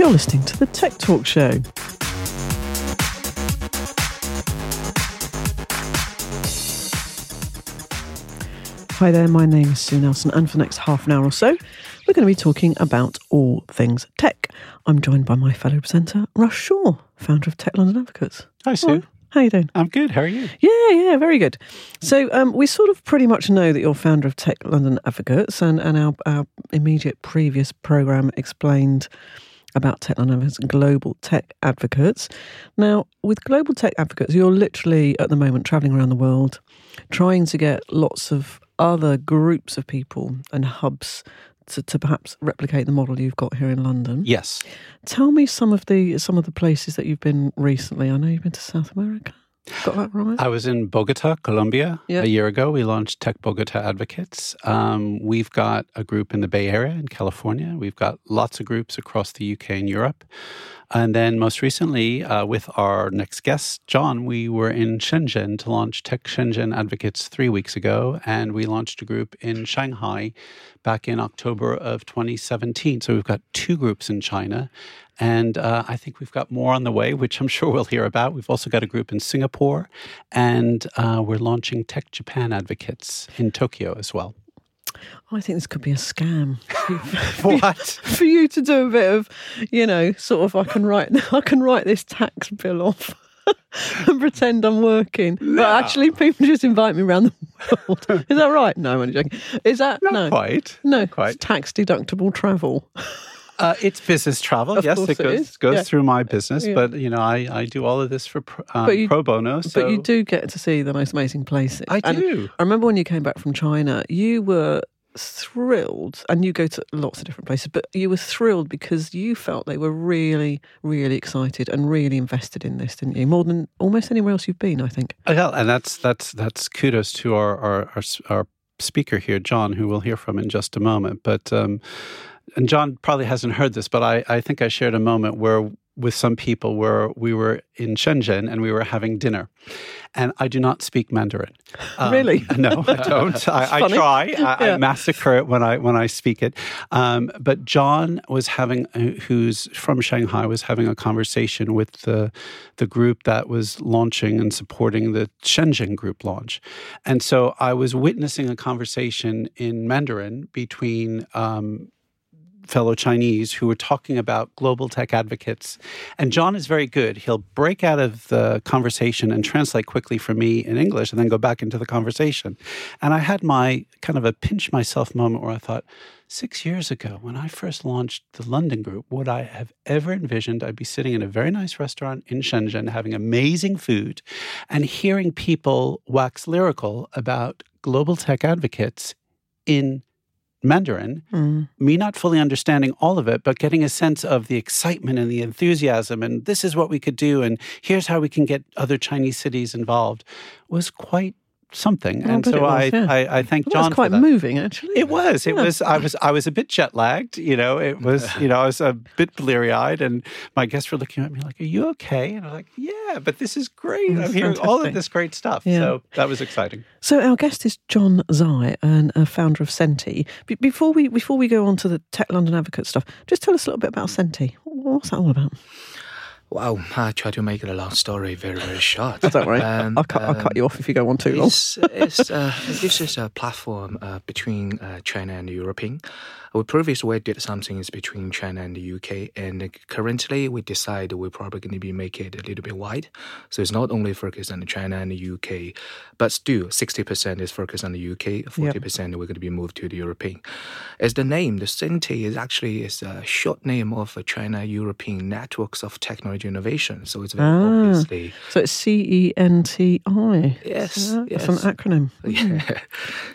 You're listening to the Tech Talk Show. Hi there, my name is Sue Nelson, and for the next half an hour or so, we're going to be talking about all things tech. I'm joined by my fellow presenter, Russ Shaw, founder of Tech London Advocates. Hi, Sue. How are you doing? I'm good. How are you? Yeah, yeah, very good. So um, we sort of pretty much know that you're founder of Tech London Advocates, and, and our, our immediate previous program explained about Tech London Advocates, Global Tech Advocates. Now, with Global Tech Advocates, you're literally at the moment traveling around the world, trying to get lots of other groups of people and hubs to, to perhaps replicate the model you've got here in London. Yes. Tell me some of the some of the places that you've been recently. I know you've been to South America. Got that right? I was in Bogota, Colombia, Yeah. a year ago. We launched Tech Bogota Advocates. Um, we've got a group in the Bay Area in California. We've got lots of groups across the UK and Europe. And then most recently, uh, with our next guest, John, we were in Shenzhen to launch Tech Shenzhen Advocates three weeks ago. And we launched a group in Shanghai back in October of 2017. So we've got two groups in China. And uh, I think we've got more on the way, which I'm sure we'll hear about. We've also got a group in Singapore, and uh, we're launching Tech Japan Advocates in Tokyo as well. I think this could be a scam. What? For you to do a bit of, you know, sort of I can write I can write this tax bill off and pretend I'm working. But actually people just invite me around the world. Is that right? No, I'm only joking. Is that Not no? quite. No, quite. It's tax deductible travel. Uh, it's business travel. Of yes, it it goes is. goes Yeah. through my business, Yeah. but you know, I, I do all of this for pro, um, you- pro bono. So but you do get to see the most amazing places. I And do. I remember when you came back from China, you were thrilled, and you go to lots of different places, but you were thrilled because you felt they were really, really excited and really invested in this, didn't you? More than almost anywhere else you've been, I think. Yeah, and that's that's that's kudos to our our our, our speaker here, John, who we'll hear from in just a moment. But um, and John probably hasn't heard this, but I I think I shared a moment where with some people where we were in Shenzhen and we were having dinner, and I do not speak Mandarin. Um, Really? No, I don't. I, I try. I, I massacre it when I when I speak it. Um, but John was having, uh, who's from Shanghai, was having a conversation with the the group that was launching and supporting the Shenzhen group launch, and so I was witnessing a conversation in Mandarin between. Um, fellow Chinese who were talking about global tech advocates. And John is very good. He'll break out of the conversation and translate quickly for me in English and then go back into the conversation. And I had my kind of a pinch myself moment where I thought, six years ago, when I first launched the London group, would I have ever envisioned I'd be sitting in a very nice restaurant in Shenzhen having amazing food and hearing people wax lyrical about global tech advocates in Mandarin Mm. me not fully understanding all of it, but getting a sense of the excitement and the enthusiasm, and this is what we could do, and here's how we can get other Chinese cities involved, was quite something. And so was, I, yeah. I, I thank Well, John that's quite for that. moving, actually. It was. It Yeah. was. I was. I was a bit jet lagged. You know. It was. You know. I was a bit bleary eyed, and my guests were looking at me like, "Are you okay?" And I'm like, "Yeah, but this is great. That's I'm hearing all of this great stuff." Yeah. So that was exciting. So our guest is John Zai, and a founder of CENTI. Be- before we before we go on to the Tech London Advocate stuff, just tell us a little bit about CENTI. What's that all about? Wow, I try to make the long story very, very short. Don't worry, Um, I'll, cut, I'll cut um, you off if you go on too long. It's, it's, uh, this is a platform uh, between uh, China and the European. We previously did something is between China and the UK, and currently we decide we're probably going to be make it a little bit wide. So it's not only focused on China and the UK, but still 60% is focused on the UK, 40% we're going to be moved to the European. As the name, the CENTI is actually is a short name of uh, China European Networks of Technology Innovation. So it's very Ah. obviously So it's C E N T I. Yes, Yeah, That's an acronym. Yeah.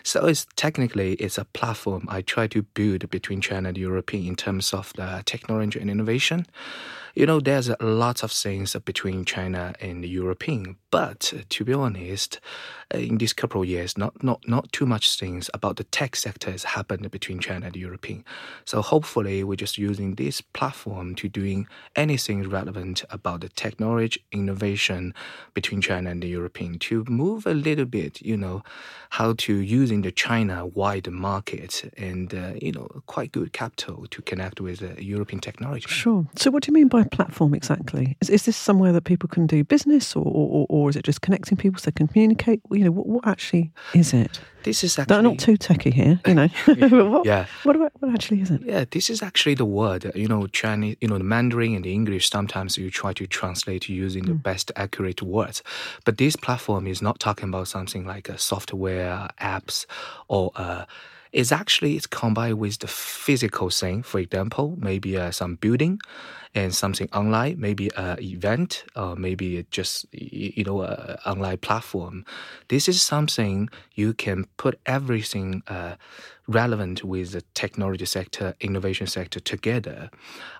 So it's technically it's a platform I try to build between China and European in terms of the technology and innovation. You know, there's a lot of things between China and European, But uh, to be honest, uh, in these couple of years, not, not, not too much things about the tech sector has happened between China and European. So hopefully we're just using this platform to doing anything relevant about the technology innovation between China and the European to move a little bit, you know, how to using the China wide market and, uh, you know, quite good capital to connect with uh, European technology. Sure. So what do you mean by platform exactly? Is, is this somewhere that people can do business or, or, or is it just connecting people so they can communicate? You know, what, what actually is it? This is actually... I'm not too techy here, you know. what, yeah. What, what actually is it? Yeah, this is actually the word. You know, Chinese, you know, the Mandarin and the English, sometimes you try to translate using mm. the best accurate words. But this platform is not talking about something like a software, apps, or uh, it's actually it's combined with the physical thing. For example, maybe uh, some building and something online, maybe an event, or maybe just you know an online platform. This is something you can put everything uh, relevant with the technology sector, innovation sector together.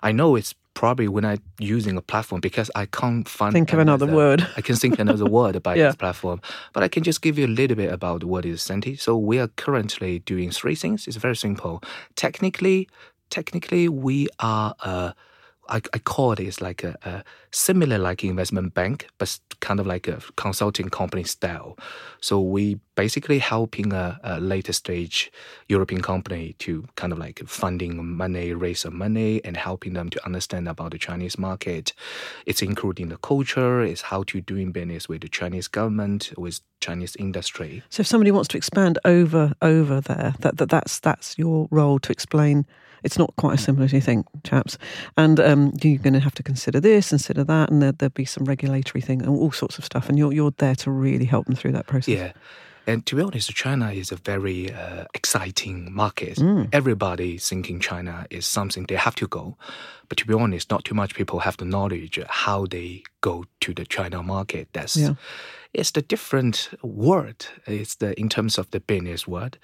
I know it's probably when I'm using a platform because I can't find think of another word. I can think another word about Yeah. this platform, but I can just give you a little bit about what is CENTI. So we are currently doing three things. It's very simple. Technically, technically we are a I, I call it is like a, a similar like investment bank, but kind of like a consulting company style. So we basically helping a, a later stage European company to kind of like funding money, raise some money, and helping them to understand about the Chinese market. It's including the culture, it's how to doing business with the Chinese government, with Chinese industry. So if somebody wants to expand over over there, that, that that's that's your role to explain. It's not quite as simple as you think, chaps. And um, you're going to have to consider this, consider that, and there, there'll be some regulatory thing and all sorts of stuff. And you're you're there to really help them through that process. Yeah. And to be honest, China is a very uh, exciting market. Everybody thinking China is something they have to go. But to be honest, not too much people have the knowledge how they go to the China market. That's Yeah. it's the different word. It's the in terms of the business word.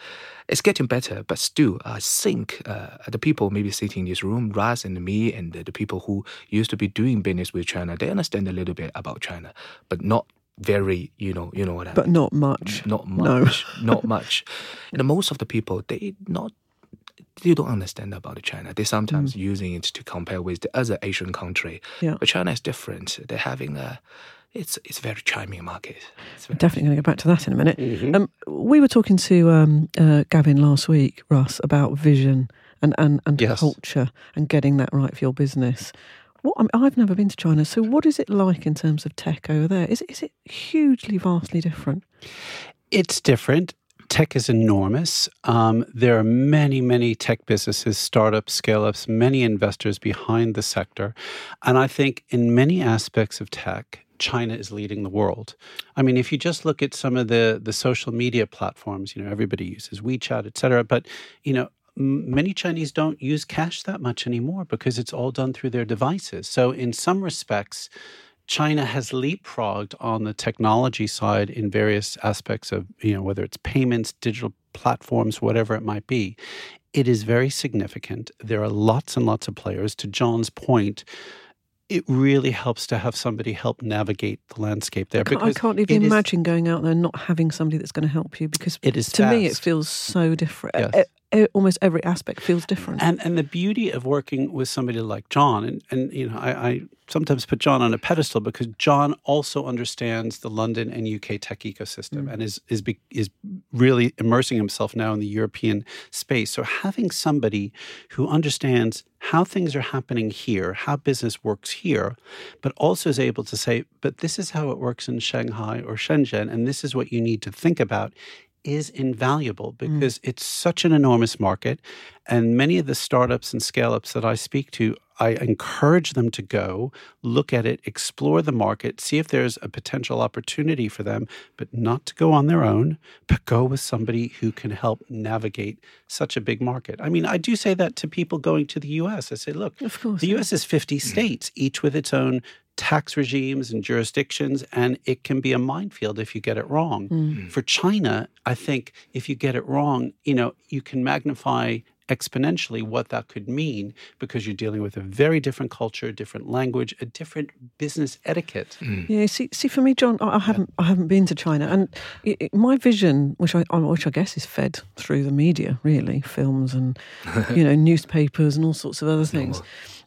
It's getting better, but still, I think uh, the people maybe sitting in this room, Raz and me, and the, the people who used to be doing business with China, they understand a little bit about China, but not very, you know, you know what I mean But not much. not No. much, not much. And most of the people, they not, they don't understand about China. They sometimes using it to compare with the other Asian country. Mm. Yeah. But China is different. They're having a, it's it's a very charming market. It's very, Definitely going to go back to that in a minute. Um, we were talking to um, uh, Gavin last week, Russ, about vision and, and, and Yes. culture and getting that right for your business. What I I've never been to China, so what is it like in terms of tech over there? Is it, is it hugely, vastly different? It's different. Tech is enormous. Um, there are many, many tech businesses, startups, scale ups, many investors behind the sector. And I think in many aspects of tech, China is leading the world. I mean, if you just look at some of the, the social media platforms, you know, everybody uses WeChat, et cetera. But, you know, many Chinese don't use cash that much anymore because it's all done through their devices. So, in some respects, China has leapfrogged on the technology side in various aspects of, you know, whether it's payments, digital platforms, whatever it might be. It is very significant. There are lots and lots of players. To John's point, it really helps to have somebody help navigate the landscape there. Can't, I can't even it is- imagine going out there and not having somebody that's going to help you because It is to me it feels so different. Yes. Almost every aspect feels different. And and the beauty of working with somebody like John, and, and you know, I, I sometimes put John on a pedestal because John also understands the London and UK tech ecosystem mm. and is is be, is really immersing himself now in the European space. So having somebody who understands how things are happening here, how business works here, but also is able to say, but this is how it works in Shanghai or Shenzhen, and this is what you need to think about is invaluable mm. because it's such an enormous market. And many of the startups and scale ups that I speak to, I encourage them to go, look at it, explore the market, see if there's a potential opportunity for them, but not to go on their own, but go with somebody who can help navigate such a big market. I mean, I do say that to people going to the US. I say, look, Of course, the. US is 50 mm. states, each with its own tax regimes and jurisdictions, and it can be a minefield if you get it wrong. For China, I think if you get it wrong, you know, you can magnify exponentially what that could mean because you're dealing with a very different culture, different language, a different business etiquette. Mm. Yeah, see, see, for me, John, I I haven't, I haven't been to China, and it, it- my vision, which I, which I guess is fed through the media, really, films and you know newspapers and all sorts of other things,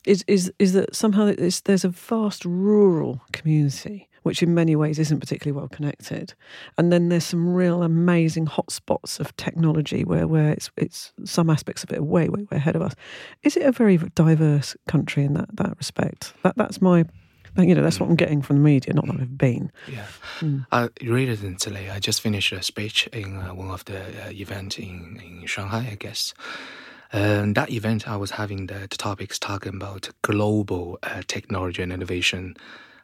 is is is that somehow it's, there's a vast rural community which in many ways isn't particularly well connected, and then there's some real amazing hotspots of technology where where it's it's some aspects of it are way way way ahead of us. Is it a very diverse country in that that respect? That that's my you know, that's what I'm getting from the media, not that I've been. Yeah. Mm. Uh, recently, I just finished a speech in uh, one of the uh, event in, in Shanghai, I guess. Um, that event, I was having the, the topics talking about global uh, technology and innovation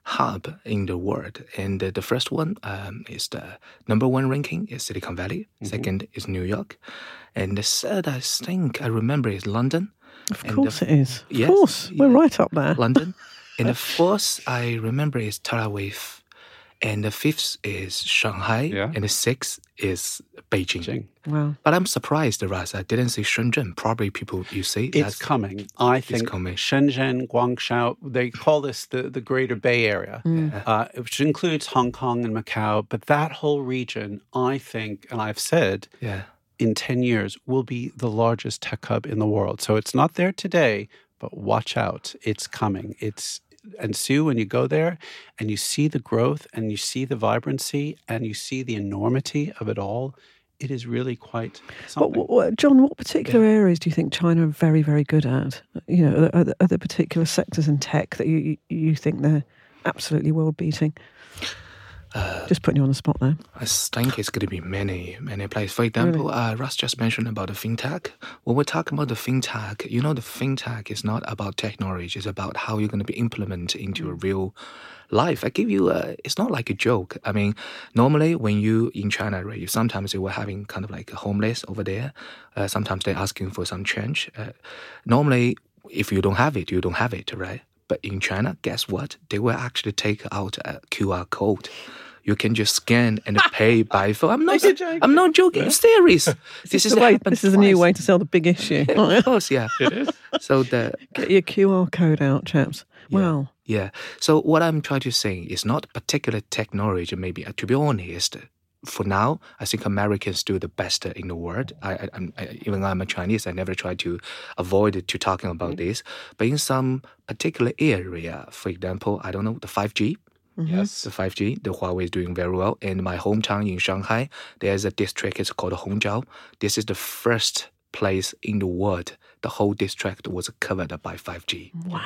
hub in the world. And uh, the first one um, is the number one ranking is Silicon Valley. Second is New York. And the third, I think I remember, is London. Of And course the- it is. Of Yes, course. We're yeah. right up there. London. and the fourth, I remember, is Aviv. And the fifth is Shanghai. Yeah. And the sixth is Beijing. Beijing. Wow. But I'm surprised, Raz. I didn't see Shenzhen. Probably people you see. It's that's- coming. I think coming. Shenzhen, Guangzhou, they call this the, the Greater Bay Area, uh, which includes Hong Kong and Macau. But that whole region, I think, and I've said, Yeah. in 10 years will be the largest tech hub in the world. So it's not there today, but watch out. It's coming. It's and Sue, when you go there and you see the growth and you see the vibrancy and you see the enormity of it all, it is really quite something. what, what, John, what particular areas do you think China are very, very good at? You know, are there, are there particular sectors in tech that you you, you think they're absolutely world beating? Uh, Just putting you on the spot there. I think it's going to be many, many places. For example, uh, Russ just mentioned about the fintech. When we're talking about the fintech, you know, the fintech is not about technology; it's about how you're going to be implemented into a real life. I give you a. It's not like a joke. I mean, normally when you in China, right, you sometimes you were having kind of like a homeless over there. Uh, sometimes they're asking for some change. Uh, normally, if you don't have it, you don't have it, right? But in China, guess what? They will actually take out a QR code. You can just scan and pay by phone. I'm not. Joking. I'm not joking. I'm serious. This is the way, this is a new way to sell the big issue. Of course, yeah. It is. So the Get your QR code out, chaps. Wow. yeah. So what I'm trying to say is not particular technology. Maybe to be honest, for now, I think Americans do the best in the world. I, I, I'm, I, even though I'm a Chinese, I never try to avoid to talking about mm-hmm. this. But in some particular area, for example, I don't know the 5G. Mm-hmm. yes. The 5G, the Huawei is doing very well. In my hometown in Shanghai, there's a district. It's called Hongkou. This is the first place in the world the whole district was covered by 5G. Wow.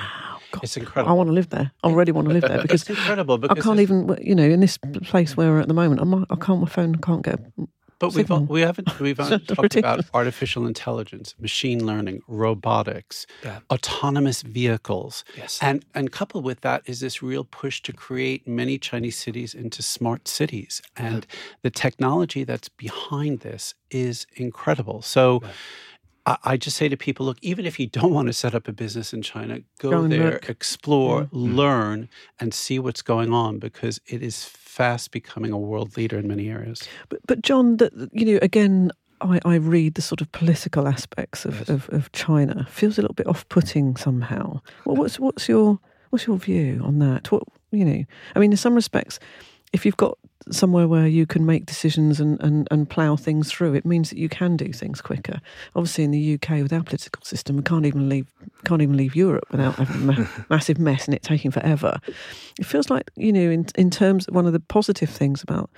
God. It's incredible. I want to live there. I already want to live there because It's incredible I can't even, you know, in this place where we're at the moment, I'm I can't, my phone can't get. But we've signal. we haven't we've It's talked ridiculous. about artificial intelligence, machine learning, robotics, Yeah. autonomous vehicles, Yes. and and coupled with that is this real push to create many Chinese cities into smart cities, and the technology that's behind this is incredible. So. I I just say to people, look, even if you don't want to set up a business in China, go, Go there, look. explore, mm-hmm. learn, and see what's going on because it is fast becoming a world leader in many areas. But, but John, that you know, again, I, I read the sort of political aspects of, Yes. of, of China. Feels a little bit off-putting somehow. Well, uh, what's what's your what's your view on that? What you know, I mean, in some respects, if you've got somewhere where you can make decisions and, and, and plough things through, it means that you can do things quicker. Obviously, in the UK, with our political system, we can't even leave can't even leave Europe without having a ma- massive mess and it taking forever. It feels like you know, in in terms, one of the positive things about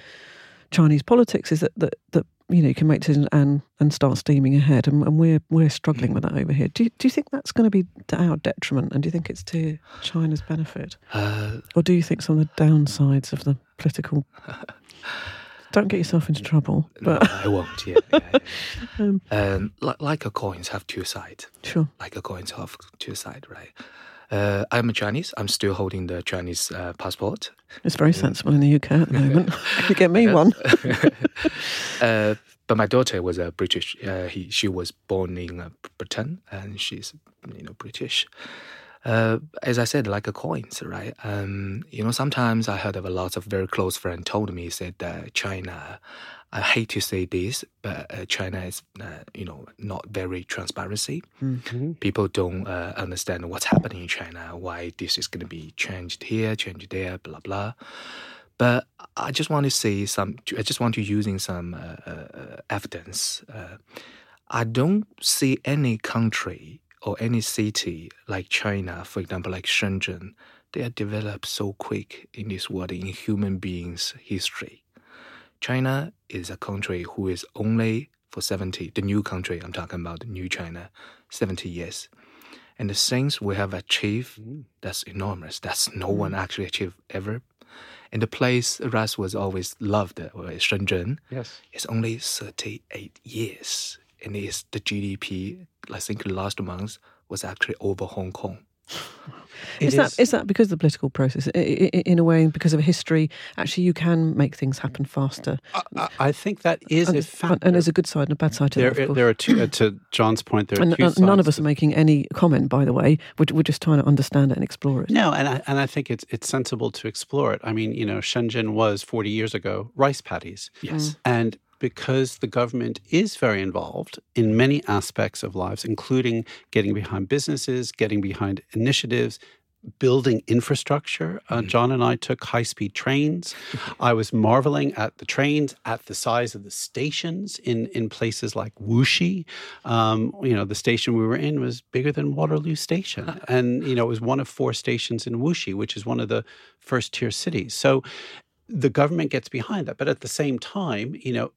Chinese politics is that that, that you know you can make decisions and and start steaming ahead, and, and we're we're struggling with that over here. Do you, do you think that's going to be to our detriment, and do you think it's to China's benefit, Uh, or do you think some of the downsides of the political? Don't get yourself into trouble, no, I won't. Yeah. yeah, yeah. Um, um, like, like a coins have two sides. sure. Like a coins have two sides, right? Uh, I'm a Chinese. I'm still holding the Chinese uh, passport. It's very sensible in the UK at the moment. you get me one. uh, but my daughter was a British. Uh, he, she was born in uh, Britain, and she's you know British. Uh, as I said, like a coins, right? Um, you know, sometimes I heard of a lot of very close friends told me said that China. I hate to say this, but uh, China is, uh, you know, not very transparency. Mm-hmm. People don't uh, understand what's happening in China, why this is going to be changed here, changed there, blah blah. But I just want to say some. I just want to using some uh, uh, evidence. Uh, I don't see any country or any city like China, for example, like Shenzhen, they are developed so quick in this world in human beings' history. China is a country who is only for 70, the new country I'm talking about, the new China, 70 years. And the things we have achieved, that's enormous. That's no one actually achieved ever. And the place Russ was always loved, uh, Shenzhen, Yes. it's only 38 years. And it's the GDP, I think last month was actually over Hong Kong. Is, that is that because of the political process? I- I- In a way, because of history, actually, you can make things happen faster. I, I- I think that is and, a there's- factor. and there's a good side and a bad side to there, that. Of course. there are two. Uh, to John's point, there are and two uh, none of us are making any comment, by the way. We're, we're just trying to understand it and explore it. No, and I, and I think it's it's sensible to explore it. I mean, you know, Shenzhen was 40 years ago rice paddies. Yes. And because the government is very involved in many aspects of lives, including getting behind businesses, getting behind initiatives, building infrastructure. Uh, John and I took high speed trains. I was marveling at the trains, at the size of the stations in, in places like Wuxi. Um, you know, the station we were in was bigger than Waterloo Station. And, you know, it was one of four stations in Wuxi, which is one of the first tier cities. So the government gets behind that. But at the same time, you know,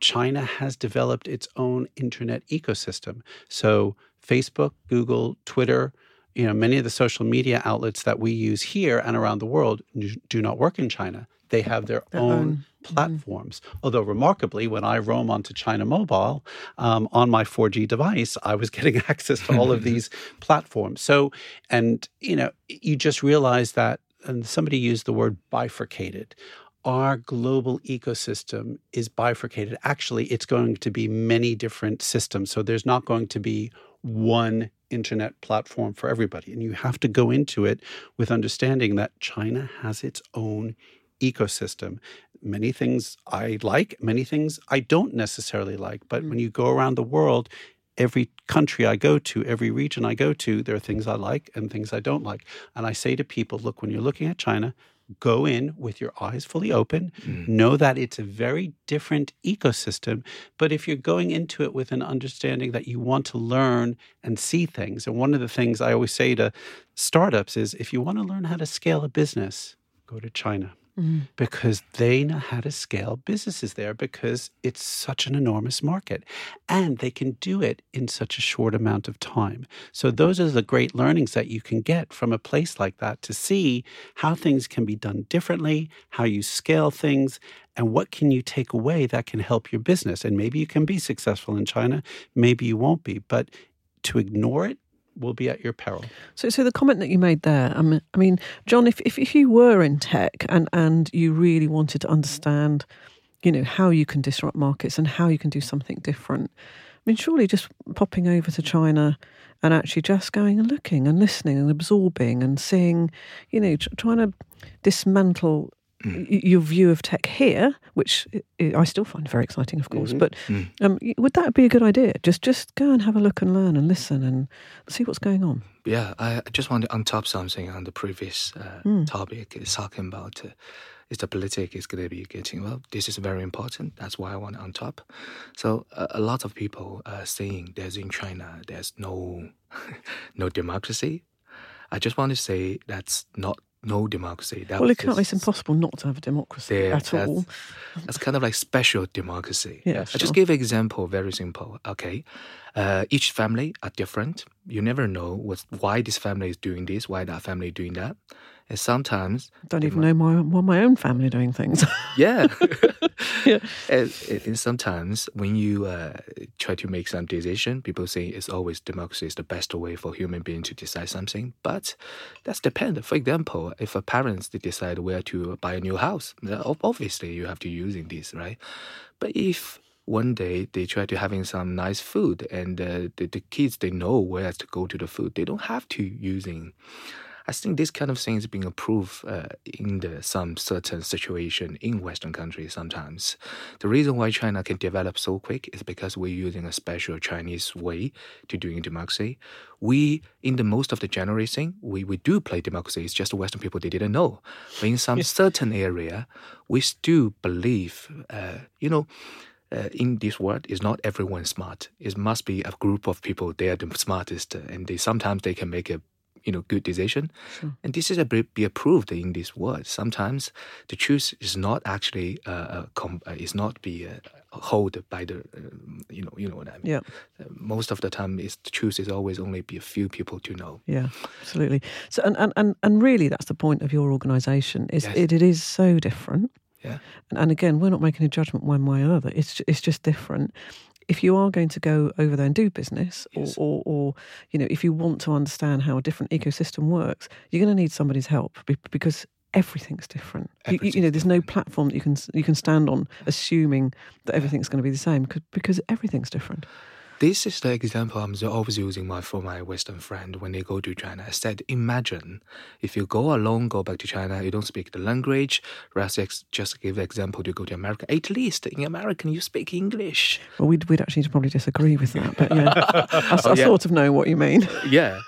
China has developed its own internet ecosystem. So Facebook, Google, Twitter, you know, many of the social media outlets that we use here and around the world do not work in China. They have their, Their own, own. platforms. Although remarkably, when I roam onto China Mobile um, on my 4G device, I was getting access to all of these platforms. So, and you know, you just realize that, and somebody used the word bifurcated our global ecosystem is bifurcated. Actually, it's going to be many different systems. So there's not going to be one internet platform for everybody. And you have to go into it with understanding that China has its own ecosystem. Many things I like, many things I don't necessarily like. But hmm. when you go around the world, every country I go to, every region I go to, there are things I like and things I don't like. And I say to people, look, when you're looking at China, go in with your eyes fully open. Mm. Know that it's a very different ecosystem. But if you're going into it with an understanding that you want to learn and see things, and one of the things I always say to startups is if you want to learn how to scale a business, go to China Mm. because they know how to scale businesses there because it's such an enormous market and they can do it in such a short amount of time. So, those are the great learnings that you can get from a place like that to see how things can be done differently, how you scale things, and what can you take away that can help your business. And maybe you can be successful in China, maybe you won't be, but to ignore it will be at your peril. So, so the comment that you made there, I mean, I mean John, if, if if you were in tech and and you really wanted to understand, you know, how you can disrupt markets and how you can do something different, I mean, surely just popping over to China and actually just going and looking and listening and absorbing and seeing, you know, trying to dismantle y- your view of tech here, which i- still find very exciting, of course. But um, would that be a good idea? Just just go and have a look and learn and listen and see what's going on. Yeah, I just want to on top something on the previous uh, Hmm. topic. Is talking about uh, is the politics is going to be getting well. This is very important. That's why I want on top. So uh, a lot of people are saying there's in China there's no no democracy. I just want to say that's not no democracy. That Well, it can't, it's impossible not to have a democracy at that's- all. That's kind of like special democracy. Yeah, I just give an example, very simple. Okay, uh, each family are different. You never know what's, why this family is doing this, why that family is doing that, and sometimes Don't even know my well, my own family doing things. yeah. Yeah. and, and- and sometimes when you uh, try to make some decision, people say it's always democracy is the best way for human being to decide something. But that's depend. For example, if a parents they decide where to buy a new house, obviously you have to using this, right? But if one day they try to having some nice food, and uh, the, the kids they know where to go to the food. They don't have to using I think this kind of thing is being approved uh, in the, some certain situation in Western countries sometimes. The reason why China can develop so quick is because we're using a special Chinese way to doing democracy. We, in the most of the generation, we, we do play democracy. It's just the Western people, they didn't know. But in some certain area, we still believe, uh, you know, uh, in this world is not everyone smart. It must be a group of people. They are the smartest, and they sometimes they can make a you know good decision. Sure. And this is a be approved in this world. Sometimes the truth is not actually uh, com- uh, is not be uh, held by the uh, you know you know what I mean. Yeah. Uh, most of the time, is the truth is always only be a few people to know. Yeah, absolutely. So and and and, and really, that's the point of your organisation. Is yes. it, it is so different. Yeah. And, and, again, we're not making a judgment one way or other. It's it's just different if you are going to go over there and do business, yes. or, or, or, you know, if you want to understand how a different ecosystem works, you're going to need somebody's help because everything's different. Everything's you, you, know, there's no platform that you can you can stand on, assuming that everything's going to be the same because everything's different. This is the example I'm always using my, for my Western friend when they go to China. I said, imagine if you go alone, go back to China, you don't speak the language. Rather, just give example to go to America. At least in American, you speak English. Well, we'd, we'd actually probably disagree with that, but yeah, I, I yeah. sort of know what you mean. yeah,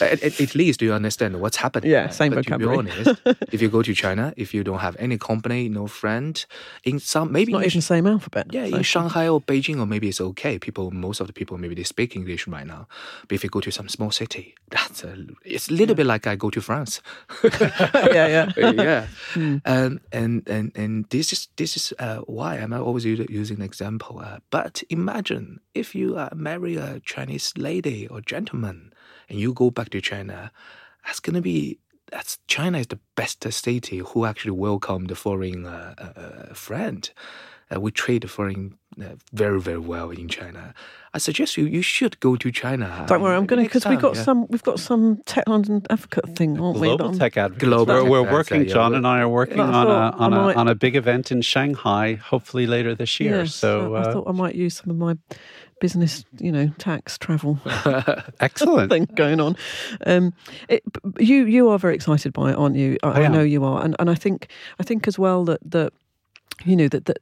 at, at, least you understand what's happening. Yeah, same but vocabulary. To be honest, if you go to China, if you don't have any company, no friend, in some maybe it's not even the same alphabet. Yeah, so. in Shanghai or Beijing, or maybe it's okay. People, most of the people maybe they speak English right now. But if you go to some small city, that's a, it's a little yeah. bit like I go to France. yeah, yeah, yeah. Mm. And and and and this is this is uh, why I'm always using an example. Uh, but imagine if you uh, marry a Chinese lady or gentleman, and you go back to China, that's gonna be that's China is the best city who actually welcome the foreign uh, uh, uh friend. Uh, we trade foreign uh, very very well in China. I suggest you you should go to China. Don't worry, I'm going to because we've got yeah. some we've got some Tech London Advocate thing, aren't Global we? Tech Advocate. Global. We're, we're working. John and I are working on a on a on a big event in Shanghai, hopefully later this year. Yes, so uh, I thought I might use some of my business, you know, tax travel. Excellent thing going on. Um, it, you you are very excited by it, aren't you? I, I, I know you are, and and I think I think as well that that you know that that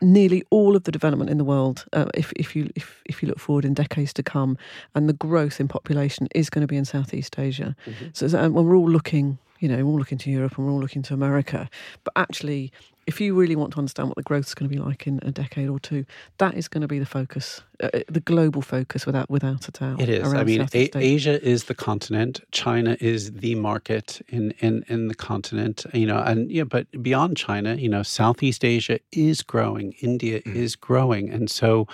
nearly all of the development in the world, uh, if, if you if, if you look forward in decades to come, and the growth in population is going to be in Southeast Asia. Mm-hmm. So, so when we're all looking, you know, we're all looking to Europe and we're all looking to America, but actually if you really want to understand what the growth is going to be like in a decade or two, that is going to be the focus, uh, uh the global focus, without without a doubt. It is. I mean, a- Asia is the continent. China is the market in, in in the continent. You know, and yeah, but beyond China, you know, Southeast Asia is growing. India mm. is growing, and so,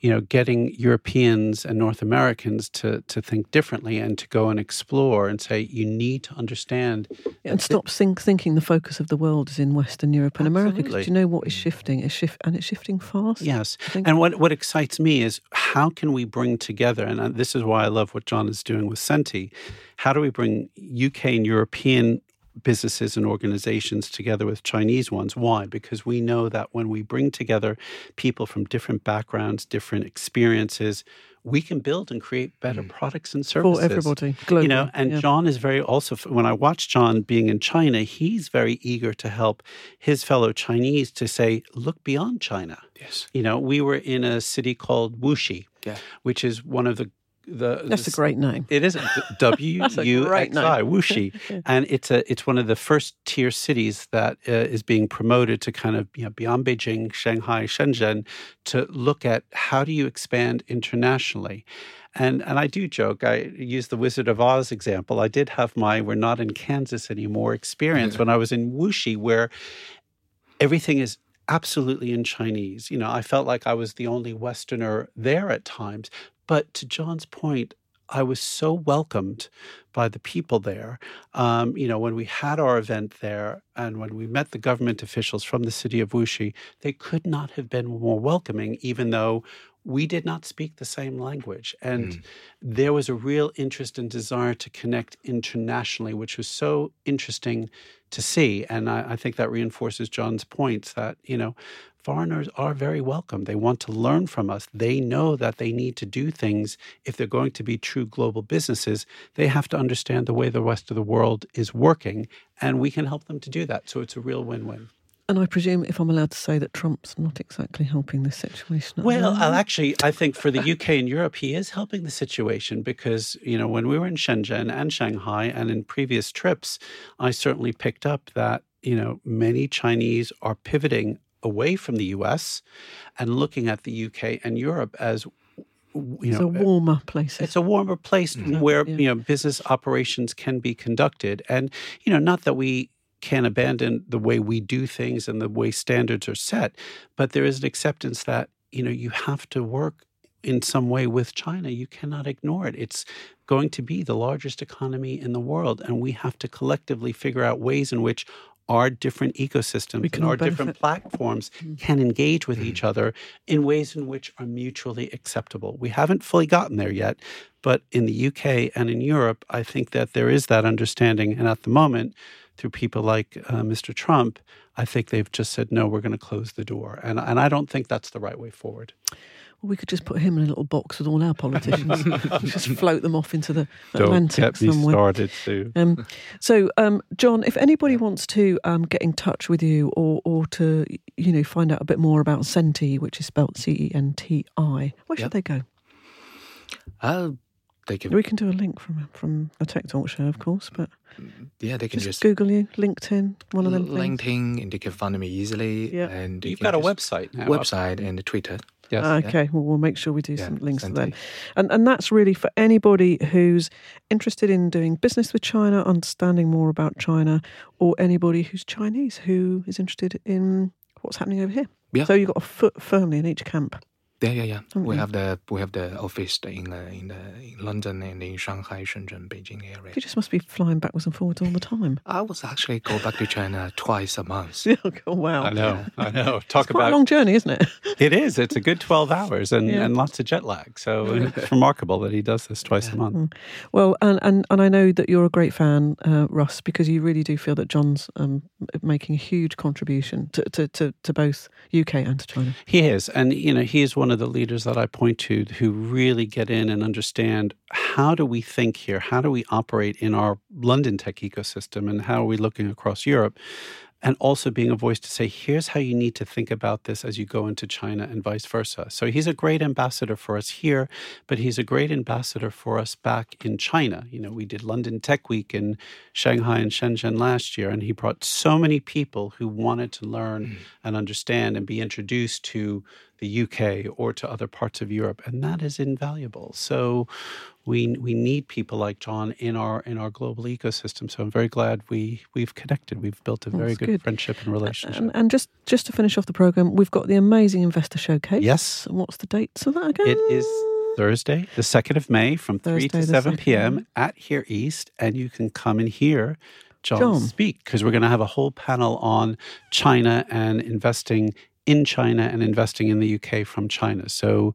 you know, getting Europeans and North Americans to to think differently and to go and explore and say you need to understand and stop think, thinking the focus of the world is in Western Europe and America because you know what is shifting? It's shift and it's shifting fast. Yes, and what what excites me is how can we bring together, and uh, this is why I love what John is doing with CENTI. How do we bring UK and European businesses and organizations together with Chinese ones. Why? Because we know that when we bring together people from different backgrounds, different experiences, we can build and create better mm. products and services for everybody. Globally, you know, and yeah. John is very also when I watch John being in China, he's very eager to help his fellow Chinese to say, look beyond China. Yes, you know, we were in a city called Wuxi, yeah. which is one of the the, that's the, a great name. It is W U X I Wuxi, and it's a it's one of the first tier cities that uh, is being promoted to kind of you know beyond Beijing, Shanghai, Shenzhen, to look at how do you expand internationally. And and I do joke. I use the Wizard of Oz example. I did have my "We're not in Kansas anymore" experience when I was in Wuxi, where everything is absolutely in Chinese. You know, I felt like I was the only Westerner there at times, but to John's point, I was so welcomed by the people there. Um, you know, when we had our event there and when we met the government officials from the city of Wuxi, they could not have been more welcoming, even though we did not speak the same language. And mm. there was a real interest and desire to connect internationally, which was so interesting to see. And I, I, think that reinforces John's points that, you know, foreigners are very welcome. They want to learn from us. They know that they need to do things if they're going to be true global businesses. They have to understand the way the rest of the world is working, and we can help them to do that. So it's a real win win. And I presume, if I'm allowed to say, that Trump's not exactly helping this situation. Well, I'll actually, I think for the UK and Europe, he is helping the situation because, you know, when we were in Shenzhen and Shanghai and in previous trips, I certainly picked up that, you know, many Chinese are pivoting away from the US and looking at the UK and Europe as you it's a warmer place. It's a warmer place mm-hmm. where yeah. you know business operations can be conducted, and you know, not that we can abandon the way we do things and the way standards are set, but there is an acceptance that you know you have to work in some way with China. You cannot ignore it. It's going to be the largest economy in the world, and we have to collectively figure out ways in which our different ecosystems and our different platforms mm. can engage with each other in ways in which are mutually acceptable. We haven't fully gotten there yet, but in the UK and in Europe, I think that there is that understanding. And at the moment, through people like uh, Mr. Trump, I think they've just said, no, we're going to close the door. And, and I don't think that's the right way forward we could just put him in a little box with all our politicians, just float them off into the Don't Atlantic get me somewhere. started, Sue. Um, so, um, John, if anybody wants to um, get in touch with you or, or to you know find out a bit more about CENTI, which is spelled C E N T I, where should they go? Uh, they can. We can do a link from from a Tech Talk show, of course, but mm, yeah, they can just, just Google you, LinkedIn, one of them. LinkedIn, things. and they can find me easily. Yeah. and you've got a website now. Website and a Twitter. Yes. Ah, okay. Well, we'll make sure we do yeah, some links to them. And and that's really for anybody who's interested in doing business with China, understanding more about China, or anybody who's Chinese who is interested in what's happening over here. Yeah. So you've got a foot firmly in each camp. Yeah, yeah, yeah. Okay. We have the we have the office in uh, in, uh, in London and in Shanghai, Shenzhen, Beijing area. You just must be flying backwards and forwards all the time. I was actually go back to China twice a month. oh, wow, I know, I know. Talk about a long journey, isn't it? it is. It's a good twelve hours and, yeah. and lots of jet lag. So it's remarkable that he does this twice yeah. a month. Mm. Well, and, and and I know that you're a great fan, uh, Russ, because you really do feel that John's um, making a huge contribution to, to, to, to both UK and to China. He is, and you know, he is one of the leaders that I point to who really get in and understand how do we think here? How do we operate in our London tech ecosystem? And how are we looking across Europe? And also being a voice to say, here's how you need to think about this as you go into China and vice versa. So he's a great ambassador for us here, but he's a great ambassador for us back in China. You know, we did London Tech Week in Shanghai and Shenzhen last year, and he brought so many people who wanted to learn mm. and understand and be introduced to the UK or to other parts of Europe, and that is invaluable. So we we need people like John in our in our global ecosystem. So I'm very glad we we've connected. We've built a very good, good, friendship and relationship. And, and, just just to finish off the program, we've got the amazing investor showcase. Yes. And what's the dates of that again? It is Thursday, the second of May, from Thursday, three to seven p.m. at Here East, and you can come and hear John, John. speak because we're going to have a whole panel on China and investing in China and investing in the UK from China. So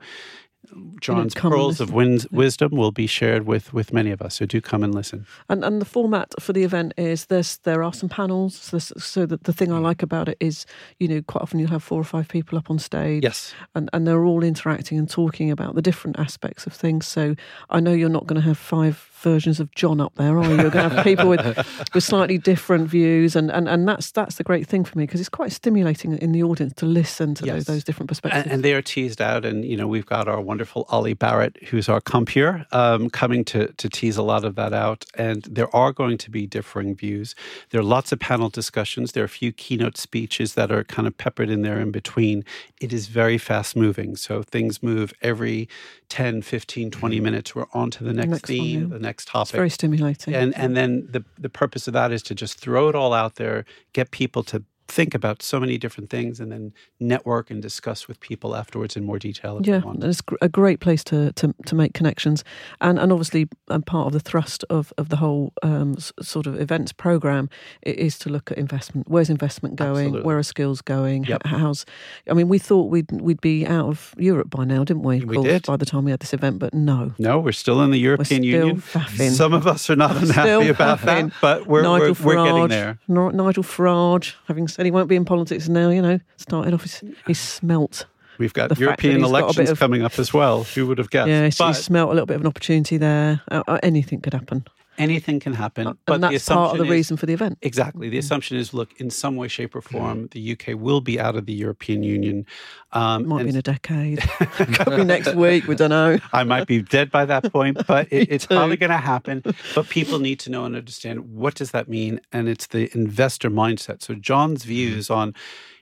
John's pearls of win- wisdom will be shared with with many of us. So do come and listen. And and the format for the event is this: there are some panels. So, so that the thing I mm. like about it is, you know, quite often you'll have four or five people up on stage. Yes. And and they're all interacting and talking about the different aspects of things. So I know you're not going to have five versions of John up there, are you? You're going to have people with with slightly different views, and, and, and that's that's the great thing for me because it's quite stimulating in the audience to listen to yes. those, those different perspectives. And, and, they are teased out, and you know we've got our wonderful Ollie Barrett, who's our compeer, um, coming to to tease a lot of that out. And there are going to be differing views. There are lots of panel discussions. There are a few keynote speeches that are kind of peppered in there in between. It is very fast moving, so things move every 10, 15, 20 mm-hmm. minutes. We're on to the next, next theme, one, yeah. the next topic. It's very stimulating. And and then the the purpose of that is to just throw it all out there, get people to think about so many different things and then network and discuss with people afterwards in more detail. yeah, it's a great place to, to, to make connections, and and obviously um, part of the thrust of of the whole um, sort of events program is to look at investment. Where's investment going? Absolutely. Where are skills going? Yep. How's I mean, we thought we'd we'd be out of Europe by now, didn't we? We did. By the time we had this event, but no. No, we're still in the European Union. faffing. Some of us are not unhappy about faffing. that, but we're, Nigel we're, we're getting there. Nigel Farage, having said he won't be in politics now, you know, started off his, he smelt. We've got European he's got elections of- coming up as well. Who would have guessed? Yeah, he, he smelt a little bit of an opportunity there. Uh, uh, anything could happen, anything can happen. and but that's part of the is- reason for the event. Exactly. The mm. assumption is look, in some way, shape, or mm. form, the UK will be out of the European Union. Um, Might be in a decade, could be next week. We don't know. I might be dead by that point, but it, it's too. probably going to happen. But people need to know and understand what does that mean, and it's the investor mindset. So John's views mm. on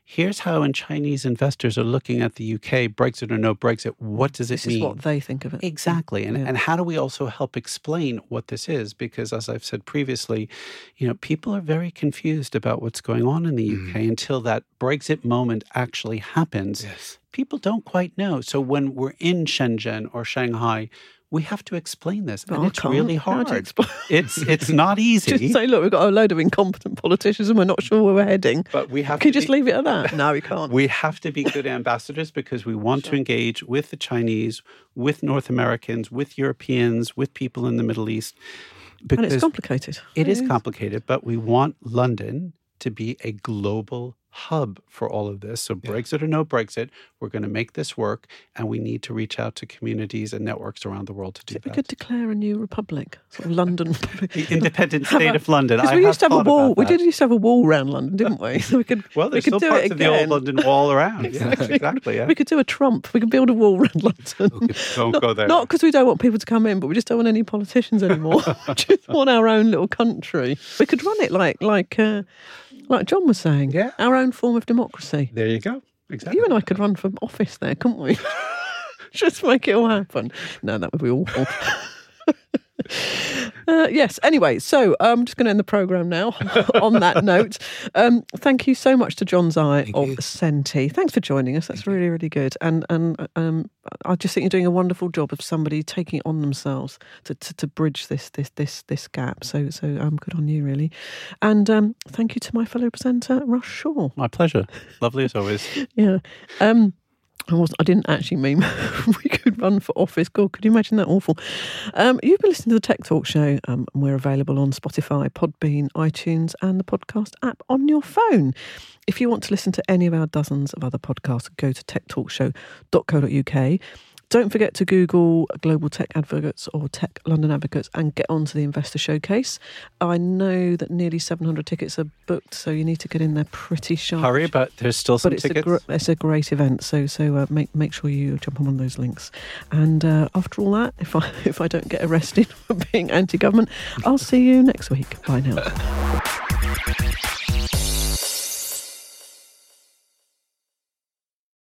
here's how and Chinese investors are looking at the UK, Brexit or no Brexit. What does it This mean? is what they think of it. Exactly. And, Yeah. and how do we also help explain what this is? Because as I've said previously, you know, people are very confused about what's going on in the UK mm. until that Brexit moment actually happens. Yes. People don't quite know. So when we're in Shenzhen or Shanghai, we have to explain this. But and oh, I it's really How do you hard. It's it's not easy. Just say, look, we've got a load of incompetent politicians and we're not sure where we're heading. but we have Can you to just be- leave it at that? No, we can't. We have to be good ambassadors because we want to engage with the Chinese, with North Americans, with Europeans, with people in the Middle East. and it's complicated. it is complicated, but we want London to be a global hub for all of this. So, Brexit or no Brexit, we're going to make this work, and we need to reach out to communities and networks around the world to do that. We could declare a new republic, sort of London. The independent state of London. Because we used to have a wall. We did used to have a wall around London, didn't we? So we could. Well, we there's could still do parts it of the old. London Wall around. Yeah, exactly. Yeah. We could do a Trump. We could build a wall around London. Don't go there. Not because we don't want people to come in, but we just don't want any politicians anymore. just want our own little country. We could run it like like uh, like John was saying. Yeah. Our own form of democracy. There you go. Exactly. You and I could run for office there, couldn't we? just make it all happen. No, that would be awful. Uh, yes. Anyway, so I'm just going to end the program now. on that note, um, thank you so much to John Zai Thank of you. CENTI. Thanks for joining us. That's really, really good. And and um, I just think you're doing a wonderful job of somebody taking it on themselves to, to, to bridge this this this this gap. So so um, good on you, really. And um, thank you to my fellow presenter, Russ Shaw. My pleasure. Lovely as always. Yeah. I was I didn't actually mean we could run for office. God, could you imagine that awful? Um, you've been listening to the Tech Talk Show, um, and we're available on Spotify, Podbean, iTunes, and the podcast app on your phone. If you want to listen to any of our dozens of other podcasts, go to techtalkshow.co.uk. Don't forget to Google Global Tech Advocates or Tech London Advocates and get onto the Investor Showcase. I know that nearly 700 tickets are booked, so you need to get in there pretty sharp. Hurry, but there's still some But it's a, tickets. gr- it's a great event, so so uh, make make sure you jump on one of those links. And uh, after all that, if I if I don't get arrested for being anti-government, I'll see you next week. Bye now.